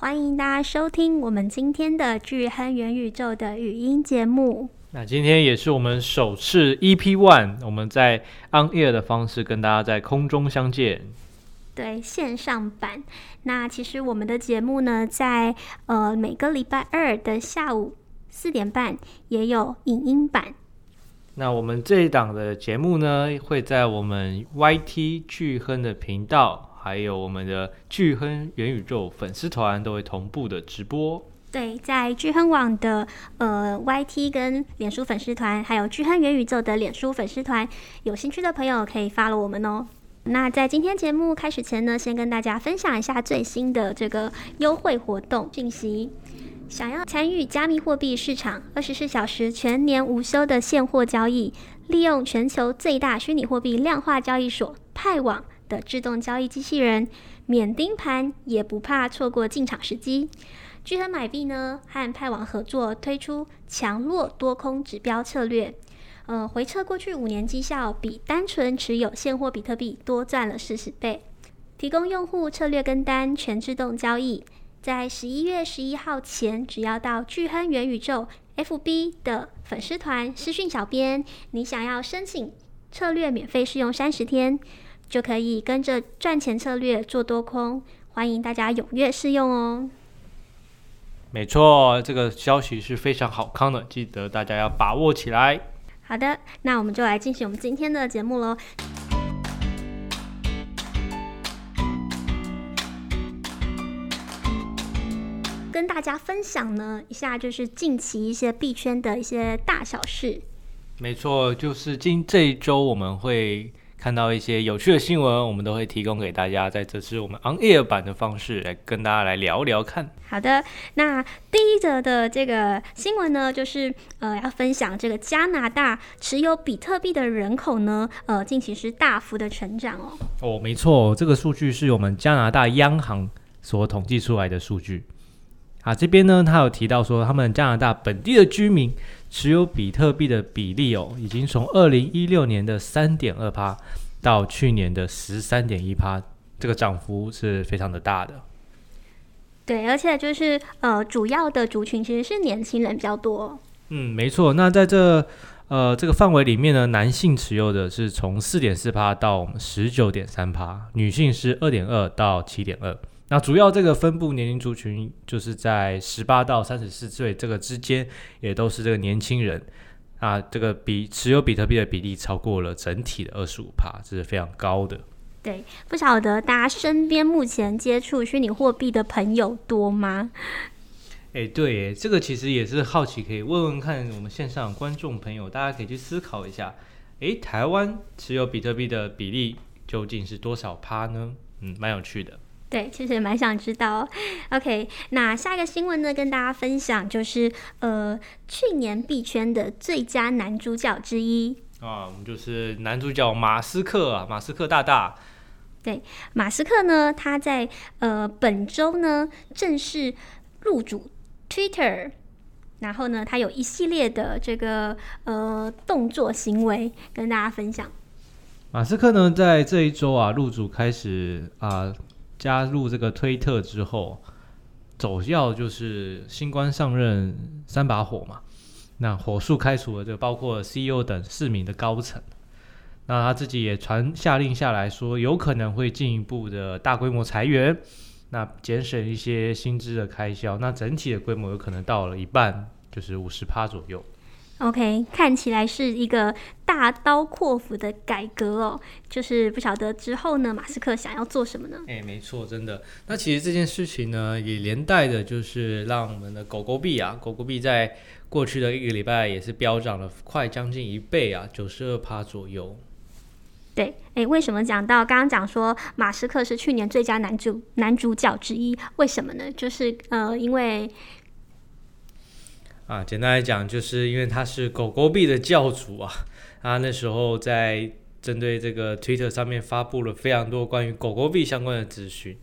欢迎大家收听我们今天的巨亨元宇宙的语音节目。那今天也是我们首次 EP One，我们在 On Air 的方式跟大家在空中相见。对，线上版。那其实我们的节目呢，在呃每个礼拜二的下午四点半也有影音版。那我们这一档的节目呢，会在我们 YT 巨亨的频道，还有我们的巨亨元宇宙粉丝团都会同步的直播。对，在巨亨网的呃 YT 跟脸书粉丝团，还有巨亨元宇宙的脸书粉丝团，有兴趣的朋友可以 follow 我们哦。那在今天节目开始前呢，先跟大家分享一下最新的这个优惠活动讯息。想要参与加密货币市场二十四小时全年无休的现货交易，利用全球最大虚拟货币量化交易所派网的自动交易机器人，免盯盘也不怕错过进场时机。巨亨买币呢，和派网合作推出强弱多空指标策略，呃，回测过去五年绩效，比单纯持有现货比特币多赚了四十倍，提供用户策略跟单全自动交易。在十一月十一号前，只要到巨亨元宇宙 FB 的粉丝团私讯小编，你想要申请策略免费试用三十天，就可以跟着赚钱策略做多空。欢迎大家踊跃试用哦！没错，这个消息是非常好康的，记得大家要把握起来。好的，那我们就来进行我们今天的节目喽。跟大家分享呢一下，就是近期一些币圈的一些大小事。没错，就是今这一周我们会看到一些有趣的新闻，我们都会提供给大家，在这次我们 On Air 版的方式来跟大家来聊聊看。好的，那第一则的这个新闻呢，就是呃要分享这个加拿大持有比特币的人口呢，呃近期是大幅的成长哦。哦，没错，这个数据是我们加拿大央行所统计出来的数据。啊，这边呢，他有提到说，他们加拿大本地的居民持有比特币的比例哦，已经从二零一六年的三点二趴到去年的十三点一趴，这个涨幅是非常的大的。对，而且就是呃，主要的族群其实是年轻人比较多。嗯，没错。那在这呃这个范围里面呢，男性持有的是从四点四趴到十九点三趴，女性是二点二到七点二。那主要这个分布年龄族群就是在十八到三十四岁这个之间，也都是这个年轻人啊，这个比持有比特币的比例超过了整体的二十五帕，这是非常高的。对，不晓得大家身边目前接触虚拟货币的朋友多吗？哎，对，这个其实也是好奇，可以问问看我们线上观众朋友，大家可以去思考一下，哎，台湾持有比特币的比例究竟是多少趴呢？嗯，蛮有趣的。对，其实也蛮想知道。OK，那下一个新闻呢，跟大家分享就是，呃，去年币圈的最佳男主角之一啊，我们就是男主角马斯克啊，马斯克大大。对，马斯克呢，他在呃本周呢正式入主 Twitter，然后呢，他有一系列的这个呃动作行为跟大家分享。马斯克呢，在这一周啊入主开始啊。加入这个推特之后，走要就是新官上任三把火嘛。那火速开除了这个包括 CEO 等四名的高层。那他自己也传下令下来说，有可能会进一步的大规模裁员，那节省一些薪资的开销。那整体的规模有可能到了一半，就是五十趴左右。OK，看起来是一个大刀阔斧的改革哦，就是不晓得之后呢，马斯克想要做什么呢？哎，没错，真的。那其实这件事情呢，也连带的就是让我们的狗狗币啊，狗狗币在过去的一个礼拜也是飙涨了快将近一倍啊，九十二趴左右。对，哎，为什么讲到刚刚讲说马斯克是去年最佳男主男主角之一？为什么呢？就是呃，因为。啊，简单来讲，就是因为他是狗狗币的教主啊，他那时候在针对这个 Twitter 上面发布了非常多关于狗狗币相关的资讯。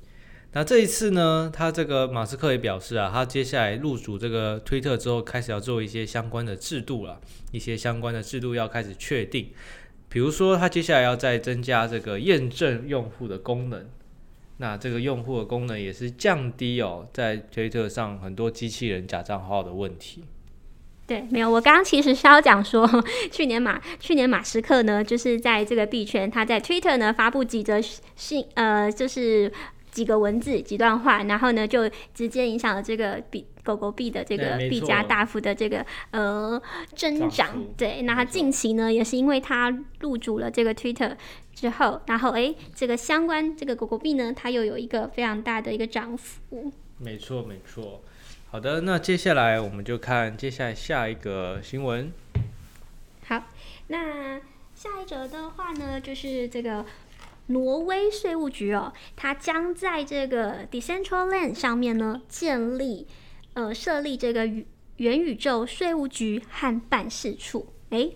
那这一次呢，他这个马斯克也表示啊，他接下来入主这个推特之后，开始要做一些相关的制度了，一些相关的制度要开始确定，比如说他接下来要再增加这个验证用户的功能。那这个用户的功能也是降低哦，在推特上很多机器人假账号的问题。对，没有，我刚刚其实是要讲说，去年马去年马斯克呢，就是在这个币圈，他在 Twitter 呢发布几则信，呃，就是几个文字几段话，然后呢就直接影响了这个币狗狗币的这个币价大幅的这个呃增长。对，那他近期呢也是因为他入主了这个 Twitter 之后，然后哎，这个相关这个狗狗币呢，它又有一个非常大的一个涨幅。没错，没错。好的，那接下来我们就看接下来下一个新闻。好，那下一则的话呢，就是这个挪威税务局哦，它将在这个 Decentraland 上面呢建立呃设立这个元宇宙税务局和办事处。诶，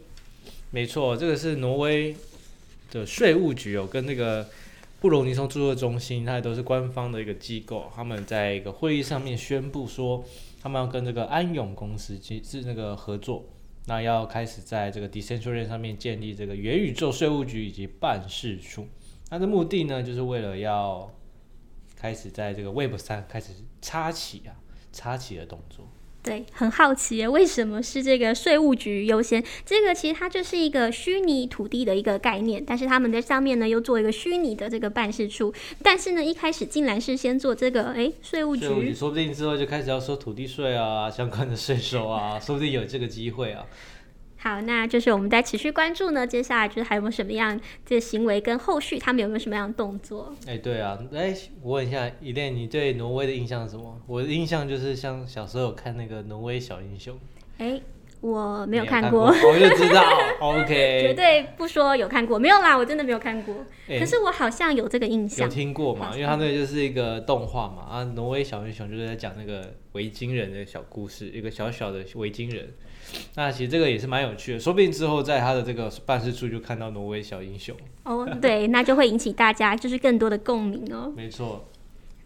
没错，这个是挪威的税务局哦，跟那个。布隆尼松著作中心，它也都是官方的一个机构。他们在一个会议上面宣布说，他们要跟这个安永公司是那个合作，那要开始在这个 Decentraland 上面建立这个元宇宙税务局以及办事处。它的目的呢，就是为了要开始在这个 Web 三开始插旗啊，插旗的动作。对，很好奇，为什么是这个税务局优先？这个其实它就是一个虚拟土地的一个概念，但是他们在上面呢又做一个虚拟的这个办事处，但是呢一开始竟然是先做这个哎税务局，税务局说不定之后就开始要收土地税啊，相关的税收啊，说不定有这个机会啊。好，那就是我们在持续关注呢。接下来就是还有没有什么样的行为跟后续，他们有没有什么样的动作？哎、欸，对啊，哎，我问一下伊恋，你对挪威的印象是什么？我的印象就是像小时候有看那个《挪威小英雄》。哎，我没有看过，我就知道。OK，绝对不说有看过，没有啦，我真的没有看过。欸、可是我好像有这个印象，有听过嘛？因为他那个就是一个动画嘛。啊，《挪威小英雄》就是在讲那个维京人的小故事，一个小小的维京人。那其实这个也是蛮有趣的，说不定之后在他的这个办事处就看到挪威小英雄哦，对，那就会引起大家就是更多的共鸣哦。没错。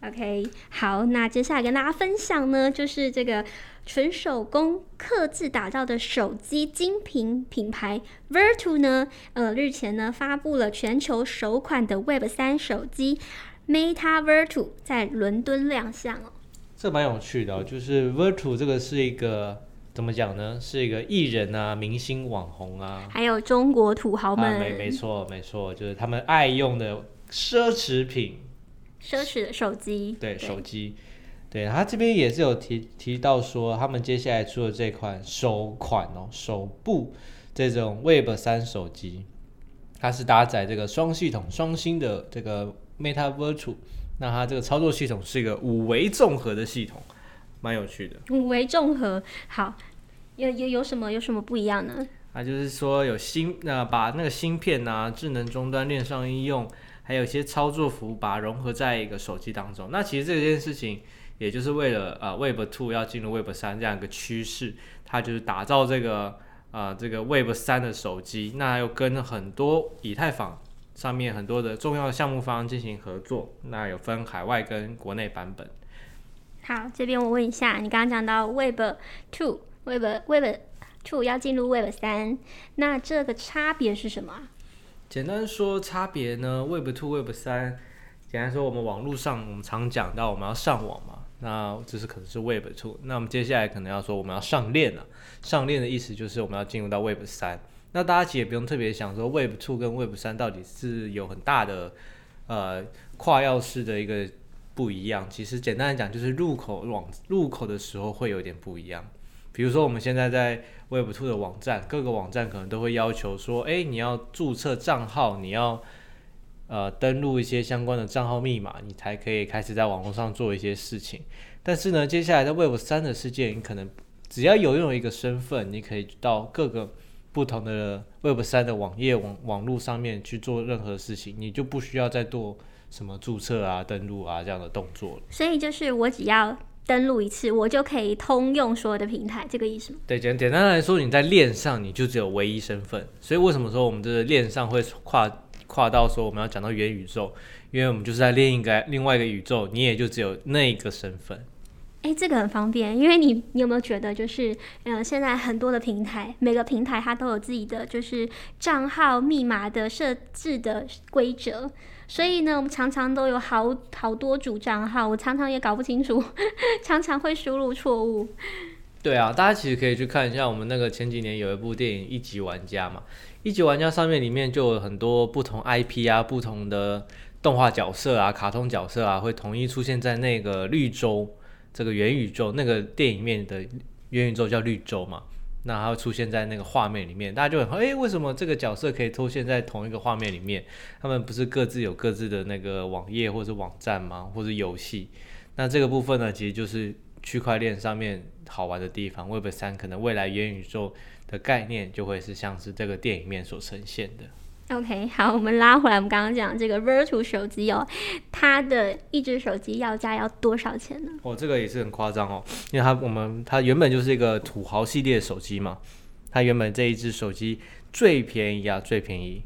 OK，好，那接下来跟大家分享呢，就是这个纯手工刻制打造的手机精品品牌 Vertu 呢，呃，日前呢发布了全球首款的 Web 三手机 Meta Virtu，在伦敦亮相哦。这蛮有趣的哦，就是 Vertu 这个是一个。怎么讲呢？是一个艺人啊，明星网红啊，还有中国土豪们。啊、没没错没错，就是他们爱用的奢侈品，奢侈的手机。对，对手机，对他这边也是有提提到说，他们接下来出的这款首款哦，首部这种 Web 三手机，它是搭载这个双系统双星的这个 Meta Virtual，那它这个操作系统是一个五维综合的系统。蛮有趣的，五维综合好，有有有什么有什么不一样呢？啊，就是说有芯，那、呃、把那个芯片呐、啊、智能终端链上应用，还有一些操作服务，把它融合在一个手机当中。那其实这件事情，也就是为了呃 Web Two 要进入 Web 三这样一个趋势，它就是打造这个呃这个 Web 三的手机，那又跟很多以太坊上面很多的重要的项目方进行合作，那有分海外跟国内版本。好，这边我问一下，你刚刚讲到 Web Two、Web Web Two 要进入 Web 三，那这个差别是什么？简单说，差别呢，Web Two、Web 三，简单说，我们网络上我们常讲到我们要上网嘛，那这是可能是 Web Two，那我们接下来可能要说我们要上链了，上链的意思就是我们要进入到 Web 三。那大家其实也不用特别想说 Web Two 跟 Web 三到底是有很大的呃跨钥匙的一个。不一样，其实简单来讲，就是入口网入口的时候会有点不一样。比如说，我们现在在 Web Two 的网站，各个网站可能都会要求说，哎，你要注册账号，你要呃登录一些相关的账号密码，你才可以开始在网络上做一些事情。但是呢，接下来在 Web 三的世界，你可能只要有拥有一个身份，你可以到各个不同的 Web 三的网页网网络上面去做任何事情，你就不需要再做。什么注册啊、登录啊这样的动作，所以就是我只要登录一次，我就可以通用所有的平台，这个意思吗？对，简简单来说，你在链上你就只有唯一身份。所以为什么说我们这个链上会跨跨到说我们要讲到元宇宙？因为我们就是在另一个另外一个宇宙，你也就只有那一个身份。哎，这个很方便，因为你你有没有觉得就是，嗯、呃，现在很多的平台，每个平台它都有自己的就是账号密码的设置的规则。所以呢，我们常常都有好好多组账号，我常常也搞不清楚，常常会输入错误。对啊，大家其实可以去看一下我们那个前几年有一部电影《一级玩家》嘛，《一级玩家》上面里面就有很多不同 IP 啊，不同的动画角色啊、卡通角色啊，会统一出现在那个绿洲这个元宇宙那个电影面的元宇宙叫绿洲嘛。那它会出现在那个画面里面，大家就很哎，为什么这个角色可以出现在同一个画面里面？他们不是各自有各自的那个网页或者网站吗？或者游戏？那这个部分呢，其实就是区块链上面好玩的地方。Web 三可能未来元宇宙的概念就会是像是这个电影面所呈现的。OK，好，我们拉回来，我们刚刚讲这个 Vertu 手机哦，它的一只手机要价要多少钱呢？哦，这个也是很夸张哦，因为它我们它原本就是一个土豪系列手机嘛，它原本这一只手机最便宜啊，最便宜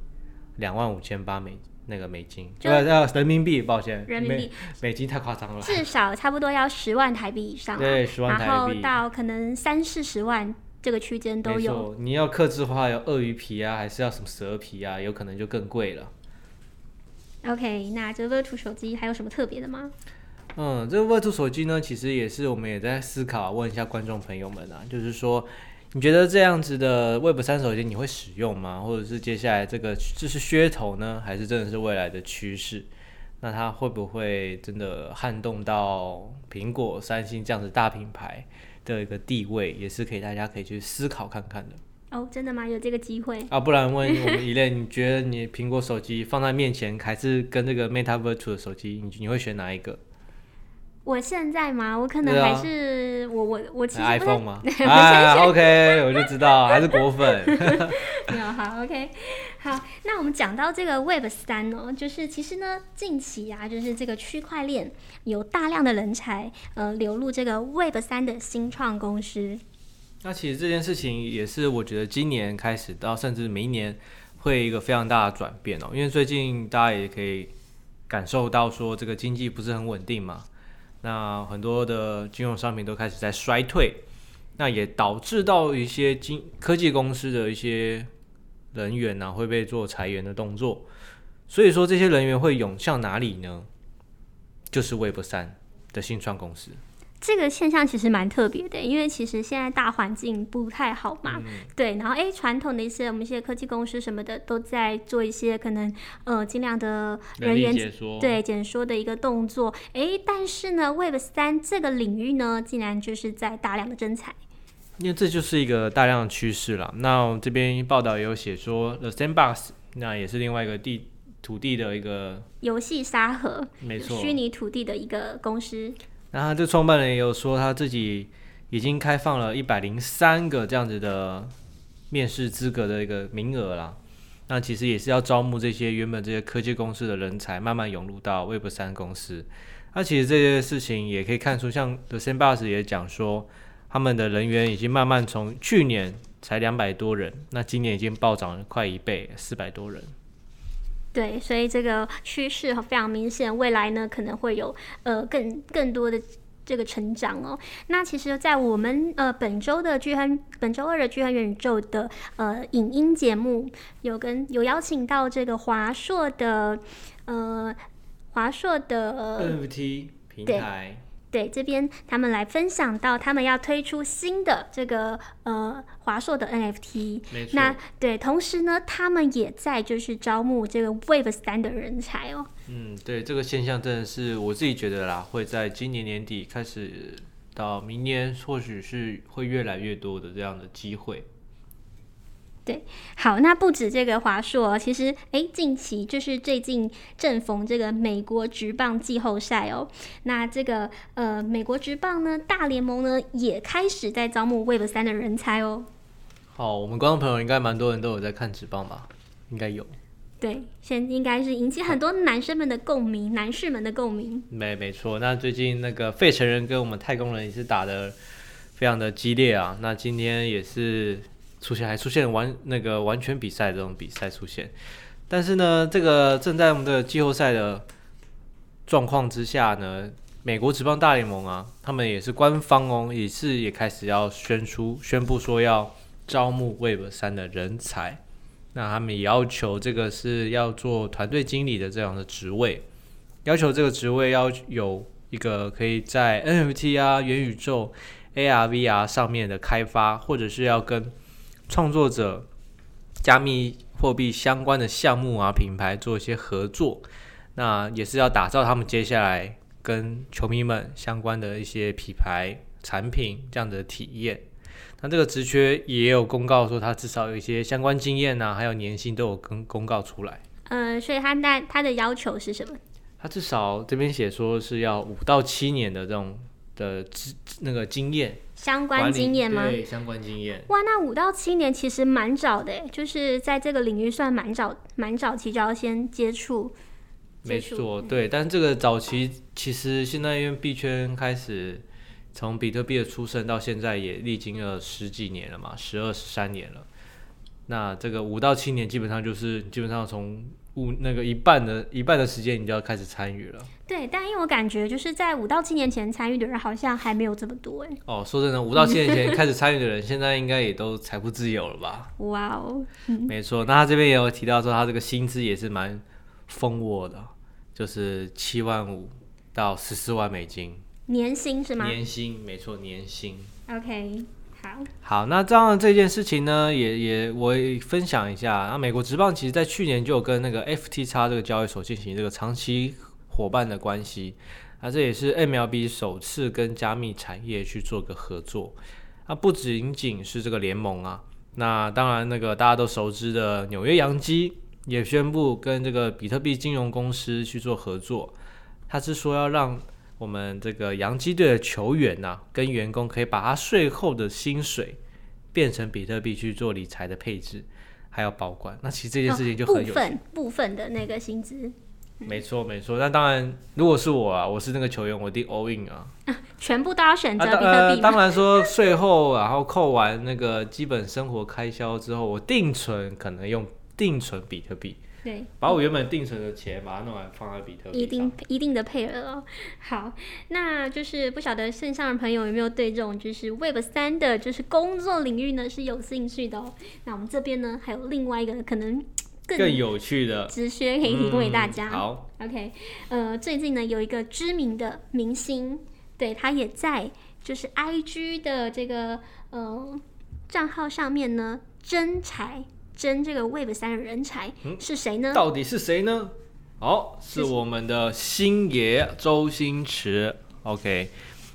两万五千八美那个美金，就要人民币，抱歉，人民币美，美金太夸张了，至少差不多要十万台币以上，对，十万台币，然后到可能三四十万。这个区间都有，你要克制化，有鳄鱼皮啊，还是要什么蛇皮啊？有可能就更贵了。OK，那这个 Vertu 手机还有什么特别的吗？嗯，这个 Vertu 手机呢，其实也是我们也在思考，问一下观众朋友们啊，就是说，你觉得这样子的 Web 三手机你会使用吗？或者是接下来这个这是噱头呢，还是真的是未来的趋势？那它会不会真的撼动到苹果、三星这样子大品牌？的一个地位也是可以，大家可以去思考看看的。哦，真的吗？有这个机会啊？不然问我们一类，你觉得你苹果手机放在面前，还是跟这个 Meta Virtual 的手机，你你会选哪一个？我现在嘛？我可能还是、啊、我我我其实 iPhone 吗？啊，OK，我就知道还是果粉。没有好，OK，好，那我们讲到这个 Web 三哦，就是其实呢，近期啊，就是这个区块链有大量的人才呃流入这个 Web 三的新创公司。那其实这件事情也是我觉得今年开始到甚至明年会一个非常大的转变哦，因为最近大家也可以感受到说这个经济不是很稳定嘛。那很多的金融商品都开始在衰退，那也导致到一些金科技公司的一些人员呢、啊、会被做裁员的动作，所以说这些人员会涌向哪里呢？就是 Web 三的新创公司。这个现象其实蛮特别的，因为其实现在大环境不太好嘛，嗯、对。然后哎，传统的一些我们一些科技公司什么的都在做一些可能呃尽量的人员解说，对减缩的一个动作。哎，但是呢，Web 三这个领域呢，竟然就是在大量的增产，因为这就是一个大量的趋势了。那这边报道也有写说，The Sandbox 那也是另外一个地土地的一个游戏沙盒，没错，虚拟土地的一个公司。然后这创办人也有说，他自己已经开放了一百零三个这样子的面试资格的一个名额啦。那其实也是要招募这些原本这些科技公司的人才，慢慢涌入到 Web 三公司。那其实这些事情也可以看出，像 The Sandbox 也讲说，他们的人员已经慢慢从去年才两百多人，那今年已经暴涨了快一倍，四百多人。对，所以这个趋势非常明显，未来呢可能会有呃更更多的这个成长哦。那其实，在我们呃本周的巨亨本周二的巨亨元宇宙的呃影音节目，有跟有邀请到这个华硕的呃华硕的 NFT 平台。对，这边他们来分享到，他们要推出新的这个呃华硕的 NFT。没错。那对，同时呢，他们也在就是招募这个 Wave 三的人才哦。嗯，对，这个现象真的是我自己觉得啦，会在今年年底开始到明年，或许是会越来越多的这样的机会。对，好，那不止这个华硕，其实哎，近期就是最近正逢这个美国职棒季后赛哦。那这个呃，美国职棒呢，大联盟呢也开始在招募 Web 三的人才哦。好，我们观众朋友应该蛮多人都有在看职棒吧？应该有。对，现在应该是引起很多男生们的共鸣，啊、男士们的共鸣。没，没错。那最近那个费城人跟我们太空人也是打的非常的激烈啊。那今天也是。出现还出现完那个完全比赛这种比赛出现，但是呢，这个正在我们的季后赛的状况之下呢，美国职棒大联盟啊，他们也是官方哦，也是也开始要宣出宣布说要招募 Web 三的人才。那他们也要求这个是要做团队经理的这样的职位，要求这个职位要有一个可以在 NFT 啊、元宇宙、AR、VR 上面的开发，或者是要跟创作者、加密货币相关的项目啊、品牌做一些合作。那也是要打造他们接下来跟球迷们相关的一些品牌产品这样的体验。那这个职缺也有公告说，他至少有一些相关经验呐、啊，还有年薪都有跟公告出来。嗯，所以他那他的要求是什么？他至少这边写说是要五到七年的这种的那个经验，相关经验吗？对，相关经验。哇，那五到七年其实蛮早的，就是在这个领域算蛮早，蛮早期就要先接触。没错，对，但这个早期其实现在因为币圈开始。从比特币的出生到现在也历经了十几年了嘛，十二十三年了。那这个五到七年基本上就是基本上从五那个一半的一半的时间你就要开始参与了。对，但因为我感觉就是在五到七年前参与的人好像还没有这么多哎。哦，说真的，五到七年前开始参与的人，现在应该也都财富自由了吧？哇哦，没错。那他这边也有提到说，他这个薪资也是蛮丰沃的，就是七万五到十四万美金。年薪是吗？年薪没错，年薪。OK，好。那这样这件事情呢，也也我也分享一下。那美国职棒其实在去年就有跟那个 FTX 这个交易所进行这个长期伙伴的关系。那这也是 MLB 首次跟加密产业去做个合作。那不仅仅是这个联盟啊，那当然那个大家都熟知的纽约洋基也宣布跟这个比特币金融公司去做合作。他是说要让我们这个洋基队的球员呐、啊，跟员工可以把他税后的薪水变成比特币去做理财的配置，还有保管。那其实这件事情就很有趣。部分部分的那个薪资。没错没错。那当然，如果是我啊，我是那个球员，我一定 all in 啊。啊全部都要选择比特币、啊呃。当然说税后，然后扣完那个基本生活开销之后，我定存可能用定存比特币。对，把我原本定存的钱，把它弄来放在比特币，一定一定的配额哦。好，那就是不晓得线上的朋友有没有对这种就是 Web 三的，就是工作领域呢是有兴趣的哦。那我们这边呢还有另外一个可能更更有趣的职缺可以提供给大家。嗯、好，OK，呃，最近呢有一个知名的明星，对他也在就是 IG 的这个呃账号上面呢真才。争这个 Web 三的人才嗯是谁呢？到底是谁呢？好，是我们的星爷周星驰。OK，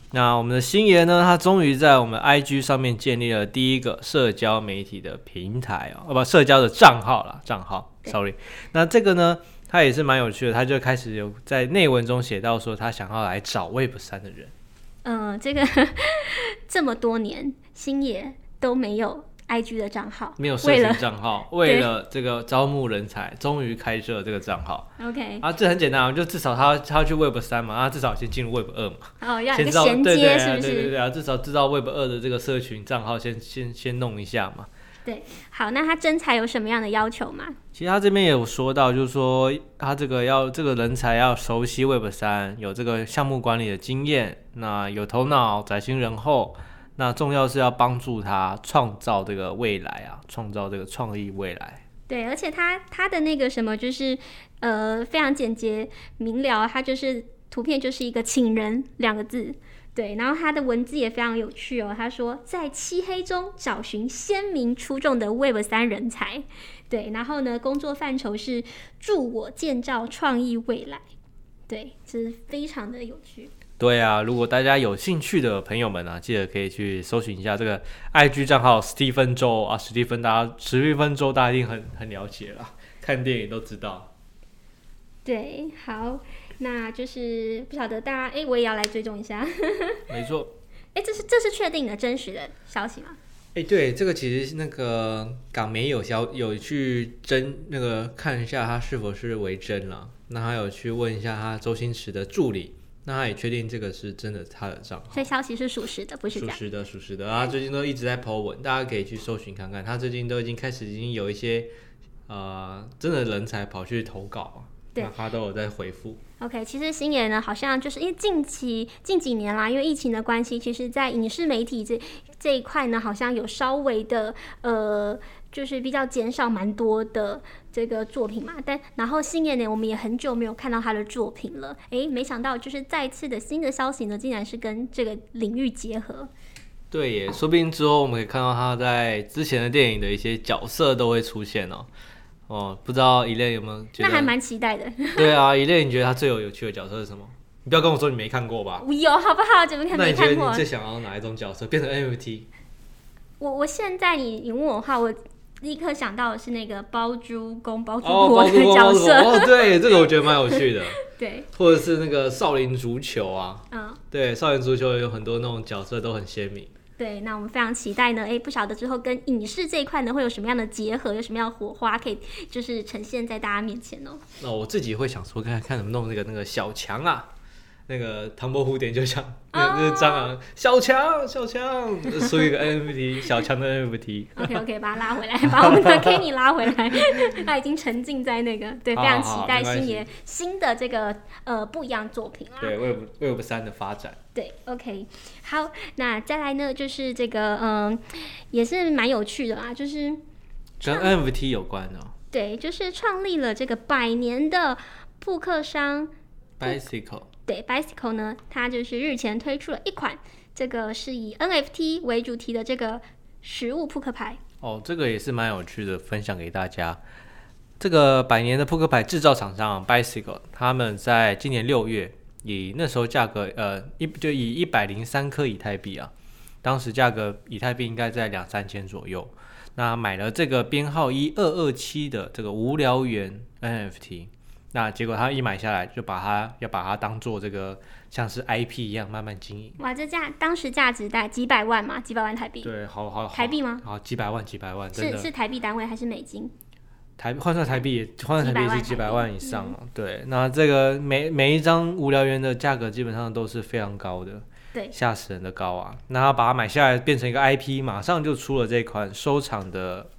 那我们的星爷呢？他终于在我们 IG 上面建立了第一个社交媒体的平台哦，不，社交的账号啦，账号。Sorry，那这个呢，他也是蛮有趣的，他就开始有在内文中写到说，他想要来找 Web 三的人。嗯、呃，这个 这么多年，星爷都没有。IG 的账号没有社群账号，为了这个招募人才，终于开设了这个账号。OK 啊，这很简单啊，就至少他他要去 Web 三嘛，啊，至少先进入 Web 二嘛。哦，要一个衔接是不是？对对对啊，至少知道 Web 二的这个社群账号先先先弄一下嘛。对，好，那他真才有什么样的要求吗？其实他这边也有说到，就是说他这个要这个人才要熟悉 Web 三，有这个项目管理的经验，那有头脑，宅心仁厚。那重要是要帮助他创造这个未来啊，创造这个创意未来。对，而且他他的那个什么就是呃非常简洁明了，他就是图片就是一个请人两个字，对，然后他的文字也非常有趣哦。他说在漆黑中找寻鲜明出众的 Web 三人才，对，然后呢工作范畴是助我建造创意未来，对，这是非常的有趣。对啊，如果大家有兴趣的朋友们啊，记得可以去搜寻一下这个 IG 账号史蒂芬周啊，史蒂芬大家史蒂芬周大家一定很很了解了，看电影都知道。对，好，那就是不晓得大家，哎，我也要来追踪一下。没错。哎，这是这是确定的真实的消息吗？哎，对，这个其实那个港媒有消有去真那个看一下他是否是为真了，那还有去问一下他周星驰的助理。那他也确定这个是真的，他的账号，所以消息是属实的，不是。属实的，属实的啊！最近都一直在 po 文，大家可以去搜寻看看。他最近都已经开始，已经有一些呃真的人才跑去投稿，对，他都有在回复。OK，其实星爷呢，好像就是因为近期近几年啦，因为疫情的关系，其实在影视媒体这这一块呢，好像有稍微的呃。就是比较减少蛮多的这个作品嘛。但然后星野呢，我们也很久没有看到他的作品了。诶，没想到就是再次的新的消息呢，竟然是跟这个领域结合。对耶，说不定之后我们可以看到他在之前的电影的一些角色都会出现哦。哦，不知道 Elaine 有没有觉得？那还蛮期待的。对啊，Elaine，你觉得他最有有趣的角色是什么？你不要跟我说你没看过吧？有，好不好？怎么可能没看过？那你觉得你最想要哪一种角色变成 NFT？我我现在你你问我的话，我立刻想到的是那个包租公包租婆的角色。哦，对，这个我觉得蛮有趣的。对，或者是那个少林足球啊，嗯，对，少林足球有很多那种角色都很鲜明。对，那我们非常期待呢。哎，不晓得之后跟影视这一块呢会有什么样的结合，有什么样的火花可以就是呈现在大家面前哦。那我自己会想说，看看怎么弄那个那个小强啊。那个唐伯虎点秋香，那那个蟑螂，小强小强，出一个 NFT，小强的 NFT。OK OK，把他拉回来，把我们的 Kenny 拉回来，他已经沉浸在那个，对，非常期待星爷新的这个呃不一样作品啊。对，Web Web 三的发展。对，OK，好，那再来呢，就是这个嗯，也是蛮有趣的啊，就是跟 NFT 有关的。对，就是创立了这个百年的扑克商 Bicycle。对，Bicycle 呢，它就是日前推出了一款，这个是以 NFT 为主题的这个实物扑克牌。哦，这个也是蛮有趣的，分享给大家。这个百年的扑克牌制造厂商 Bicycle，他们在今年六月以那时候价格，呃，一就以一百零三颗以太币啊，当时价格以太币应该在两三千左右。那买了这个编号一二二七的这个无聊猿 NFT。那结果他一买下来，就把它要把它当做这个像是 IP 一样慢慢经营。哇，这价当时价值大概几百万嘛，几百万台币。对，好好，好台币吗？好，几百万，几百万，是是台币单位还是美金？台换算台币，换算台币是几百万以上嘛？对，那这个每每一张无聊猿的价格基本上都是非常高的，对，吓死人的高啊！那他把它买下来变成一个 IP，马上就出了这款收藏的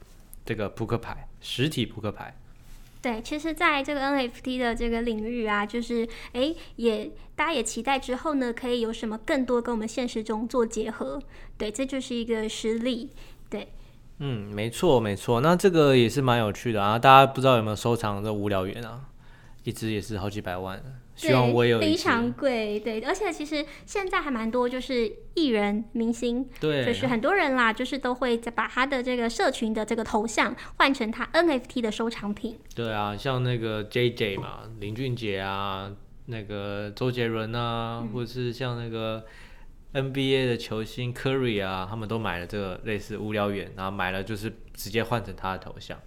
这个扑克牌，实体扑克牌。对，其实，在这个 NFT 的这个领域啊，就是哎，也大家也期待之后呢，可以有什么更多跟我们现实中做结合。对，这就是一个实例。对，嗯，没错，没错。那这个也是蛮有趣的啊，大家不知道有没有收藏这无聊猿啊？一只也是好几百万。希望我有非常贵，对，而且其实现在还蛮多，就是艺人明星，对，就是很多人啦，就是都会再把他的这个社群的这个头像换成他 NFT 的收藏品。对啊，像那个 JJ 嘛，林俊杰啊，那个周杰伦啊，嗯、或者是像那个 NBA 的球星 Curry 啊，他们都买了这个类似无聊猿，然后买了就是直接换成他的头像，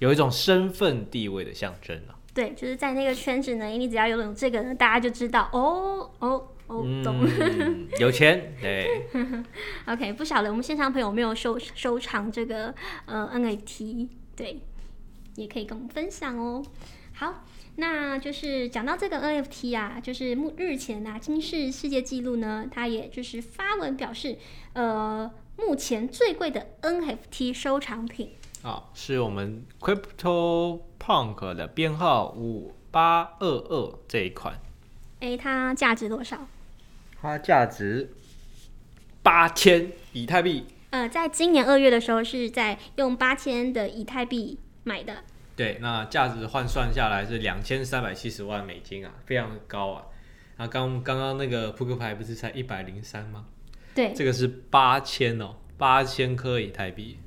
有一种身份地位的象征啊。对，就是在那个圈子呢，你只要有这个呢，大家就知道哦哦哦，懂、嗯、有钱，对。OK，不晓得我们现场朋友有没有收收藏这个呃 NFT，对，也可以跟我们分享哦。好，那就是讲到这个 NFT 啊，就是目日前啊，金氏世界纪录呢，它也就是发文表示，呃，目前最贵的 NFT 收藏品。啊，是我们 Crypto Punk 的编号五八二二这一款。哎，它价值多少？它价值八千以太币。呃，在今年二月的时候，是在用八千的以太币买的。对，那价值换算下来是两千三百七十万美金啊，非常高啊。那刚刚刚那个扑克牌不是才一百零三吗？对，这个是八千哦，八千颗以太币。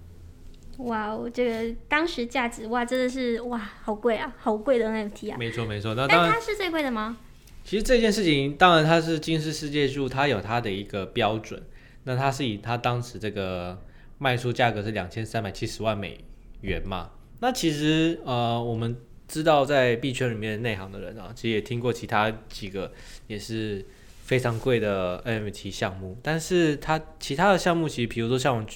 哇哦，这个当时价值哇，真的是哇，好贵啊，好贵的 NFT 啊！没错没错，那但它是最贵的吗？其实这件事情，当然它是金氏世界纪录，它有它的一个标准。那它是以它当时这个卖出价格是两千三百七十万美元嘛？那其实呃，我们知道在币圈里面内行的人啊，其实也听过其他几个也是非常贵的 NFT 项目。但是它其他的项目，其实比如说像我们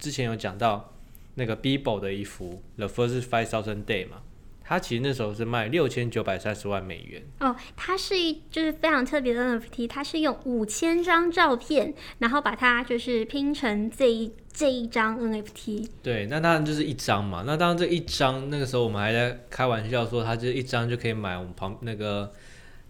之前有讲到。那个 Beeple 的一幅 The First Five Thousand Day 嘛，它其实那时候是卖六千九百三十万美元。哦，它是一就是非常特别的 NFT，它是用五千张照片，然后把它就是拼成这一这一张 NFT。对，那当然就是一张嘛。那当然这一张那个时候我们还在开玩笑说，它这一张就可以买我们旁那个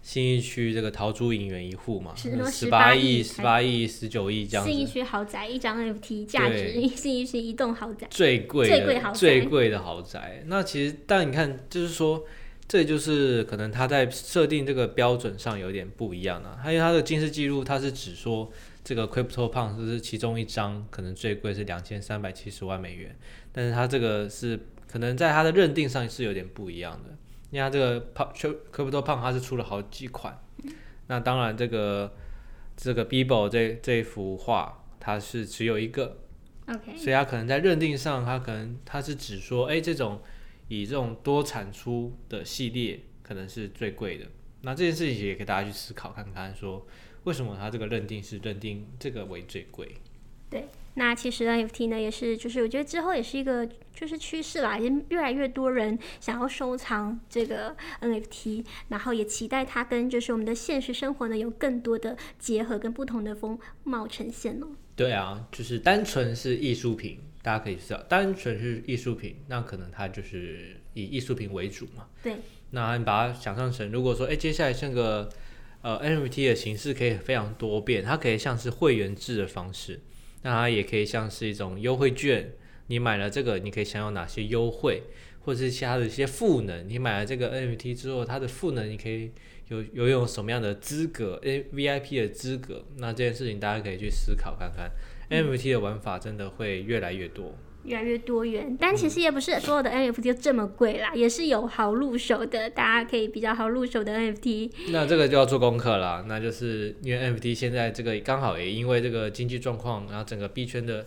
信义区这个陶朱隐园一户嘛，十八亿、十八亿、十九亿这样子。信义区豪宅一张 NFT 价值，信义区一栋豪宅最贵最贵豪宅最贵的豪宅。那其实，但你看，就是说，这就是可能他在设定这个标准上有点不一样了。还有他的金氏记录，他是指说这个 CryptoPunk 就是其中一张可能最贵是两千三百七十万美元，但是他这个是可能在他的认定上是有点不一样的。你看这个胖 CryptoPunk 它是出了好几款，那当然这个这个 Beeple 这这幅画它是只有一个，OK，所以它可能在认定上，它可能它是指说，哎，这种以这种多产出的系列可能是最贵的。那这件事情也给大家去思考看看，说为什么它这个认定是认定这个为最贵？对。那其实 NFT 呢，也是就是我觉得之后也是一个就是趋势啦，也越来越多人想要收藏这个 NFT，然后也期待它跟就是我们的现实生活呢有更多的结合跟不同的风貌呈现哦。对啊，就是单纯是艺术品，大家可以知道，单纯是艺术品，那可能它就是以艺术品为主嘛。对。那你把它想象成，如果说哎接下来这个呃 NFT 的形式可以非常多变，它可以像是会员制的方式。那它也可以像是一种优惠券，你买了这个，你可以享有哪些优惠，或者是其他的一些赋能。你买了这个 NFT 之后，它的赋能你可以有有有什么样的资格？？A，VIP 的资格。那这件事情大家可以去思考看看。NFT 的玩法真的会越来越多。越来越多元，但其实也不是所有的 NFT 就这么贵啦，嗯、也是有好入手的，大家可以比较好入手的 NFT。那这个就要做功课啦，那就是因为 NFT 现在这个刚好也因为这个经济状况，然后整个币圈的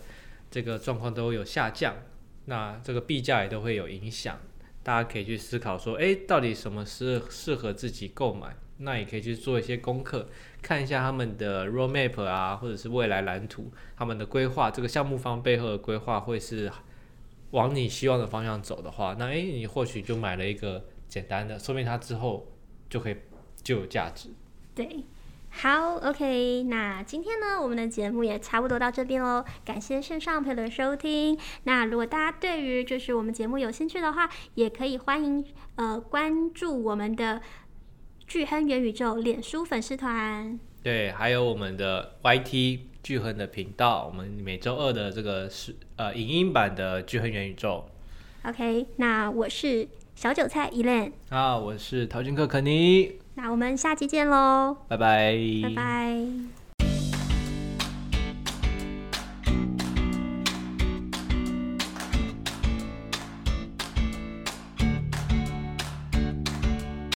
这个状况都有下降，那这个币价也都会有影响，大家可以去思考说，哎，到底什么是适合自己购买？那也可以去做一些功课，看一下他们的 roadmap 啊，或者是未来蓝图，他们的规划，这个项目方背后的规划会是往你希望的方向走的话，那诶，你或许就买了一个简单的，说明它之后就可以就有价值。对，好，OK，那今天呢，我们的节目也差不多到这边喽，感谢线上朋友的收听。那如果大家对于就是我们节目有兴趣的话，也可以欢迎呃关注我们的。巨亨元宇宙脸书粉丝团，对，还有我们的 YT 巨亨的频道，我们每周二的这个是呃影音版的巨亨元宇宙。OK，那我是小韭菜 Elaine，啊，我是淘金客肯尼，那我们下期见喽，拜拜，拜拜。